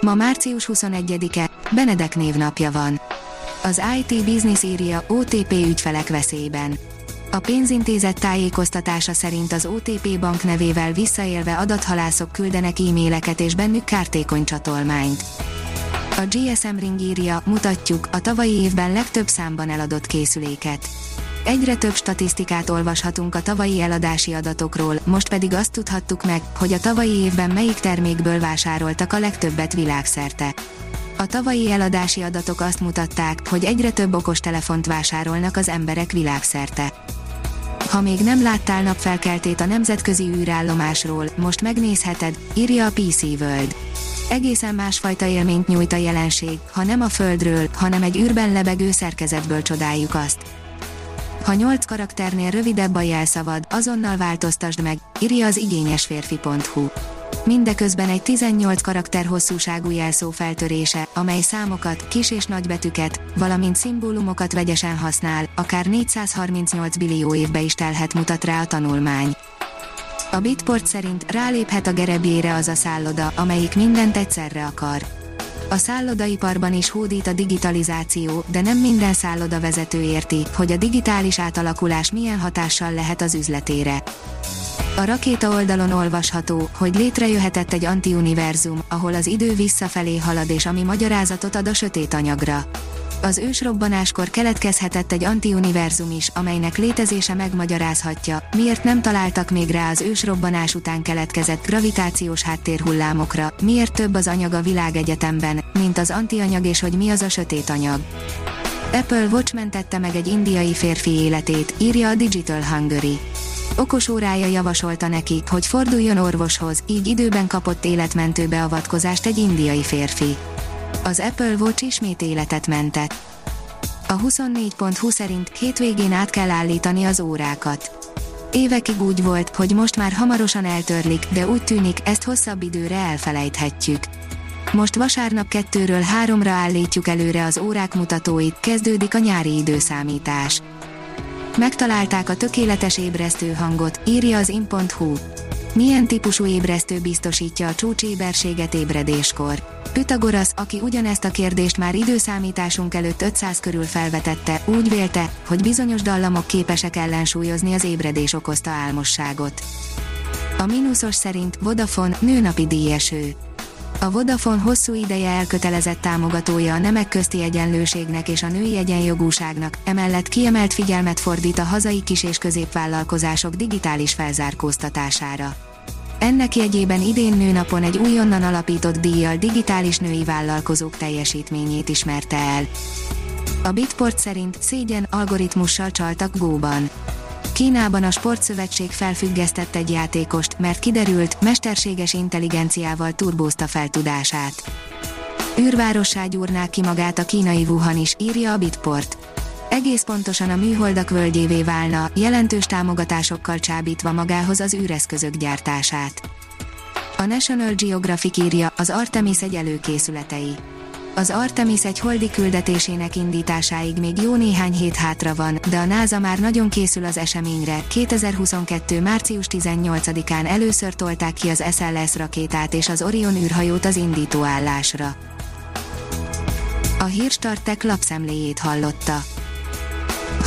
Ma március 21-e, Benedek névnapja van. Az IT Business írja OTP ügyfelek veszélyben. A pénzintézet tájékoztatása szerint az OTP bank nevével visszaélve adathalászok küldenek e-maileket és bennük kártékony csatolmányt. A GSM Ring írja, mutatjuk, a tavalyi évben legtöbb számban eladott készüléket. Egyre több statisztikát olvashatunk a tavalyi eladási adatokról, most pedig azt tudhattuk meg, hogy a tavalyi évben melyik termékből vásároltak a legtöbbet világszerte. A tavalyi eladási adatok azt mutatták, hogy egyre több okostelefont vásárolnak az emberek világszerte. Ha még nem láttál napfelkeltét a nemzetközi űrállomásról, most megnézheted, írja a PC World. Egészen másfajta élményt nyújt a jelenség, ha nem a Földről, hanem egy űrben lebegő szerkezetből csodáljuk azt. Ha 8 karakternél rövidebb a jelszavad, azonnal változtasd meg, írja az igényesférfi.hu. Mindeközben egy 18 karakter hosszúságú jelszó feltörése, amely számokat, kis és nagybetűket, valamint szimbólumokat vegyesen használ, akár 438 billió évbe is telhet mutat rá a tanulmány. A Bitport szerint ráléphet a gerebjére az a szálloda, amelyik mindent egyszerre akar. A szállodaiparban is hódít a digitalizáció, de nem minden szálloda vezető érti, hogy a digitális átalakulás milyen hatással lehet az üzletére. A rakéta oldalon olvasható, hogy létrejöhetett egy antiuniverzum, ahol az idő visszafelé halad és ami magyarázatot ad a sötét anyagra. Az ősrobbanáskor keletkezhetett egy antiuniverzum is, amelynek létezése megmagyarázhatja, miért nem találtak még rá az ősrobbanás után keletkezett gravitációs háttérhullámokra, miért több az anyag a világegyetemben, mint az antianyag és hogy mi az a sötét anyag. Apple Watch mentette meg egy indiai férfi életét, írja a Digital Hungary okos órája javasolta neki, hogy forduljon orvoshoz, így időben kapott életmentő beavatkozást egy indiai férfi. Az Apple Watch ismét életet mentett. A 24.20 szerint hétvégén át kell állítani az órákat. Évekig úgy volt, hogy most már hamarosan eltörlik, de úgy tűnik, ezt hosszabb időre elfelejthetjük. Most vasárnap kettőről háromra állítjuk előre az órák mutatóit, kezdődik a nyári időszámítás. Megtalálták a tökéletes ébresztő hangot, írja az in.hu. Milyen típusú ébresztő biztosítja a csúcséberséget ébredéskor? Pythagoras, aki ugyanezt a kérdést már időszámításunk előtt 500 körül felvetette, úgy vélte, hogy bizonyos dallamok képesek ellensúlyozni az ébredés okozta álmosságot. A mínuszos szerint Vodafone nőnapi díjeső. A Vodafone hosszú ideje elkötelezett támogatója a nemek közti egyenlőségnek és a női egyenjogúságnak, emellett kiemelt figyelmet fordít a hazai kis- és középvállalkozások digitális felzárkóztatására. Ennek jegyében idén nőnapon egy újonnan alapított díjjal digitális női vállalkozók teljesítményét ismerte el. A Bitport szerint szégyen algoritmussal csaltak góban. Kínában a sportszövetség felfüggesztett egy játékost, mert kiderült, mesterséges intelligenciával turbózta fel tudását. Őrvárossá gyúrná ki magát a kínai Wuhan is, írja a Bitport. Egész pontosan a műholdak völgyévé válna, jelentős támogatásokkal csábítva magához az űreszközök gyártását. A National Geographic írja, az Artemis egy előkészületei az Artemis egy holdi küldetésének indításáig még jó néhány hét hátra van, de a NASA már nagyon készül az eseményre. 2022. március 18-án először tolták ki az SLS rakétát és az Orion űrhajót az indítóállásra. A hírstartek lapszemléjét hallotta.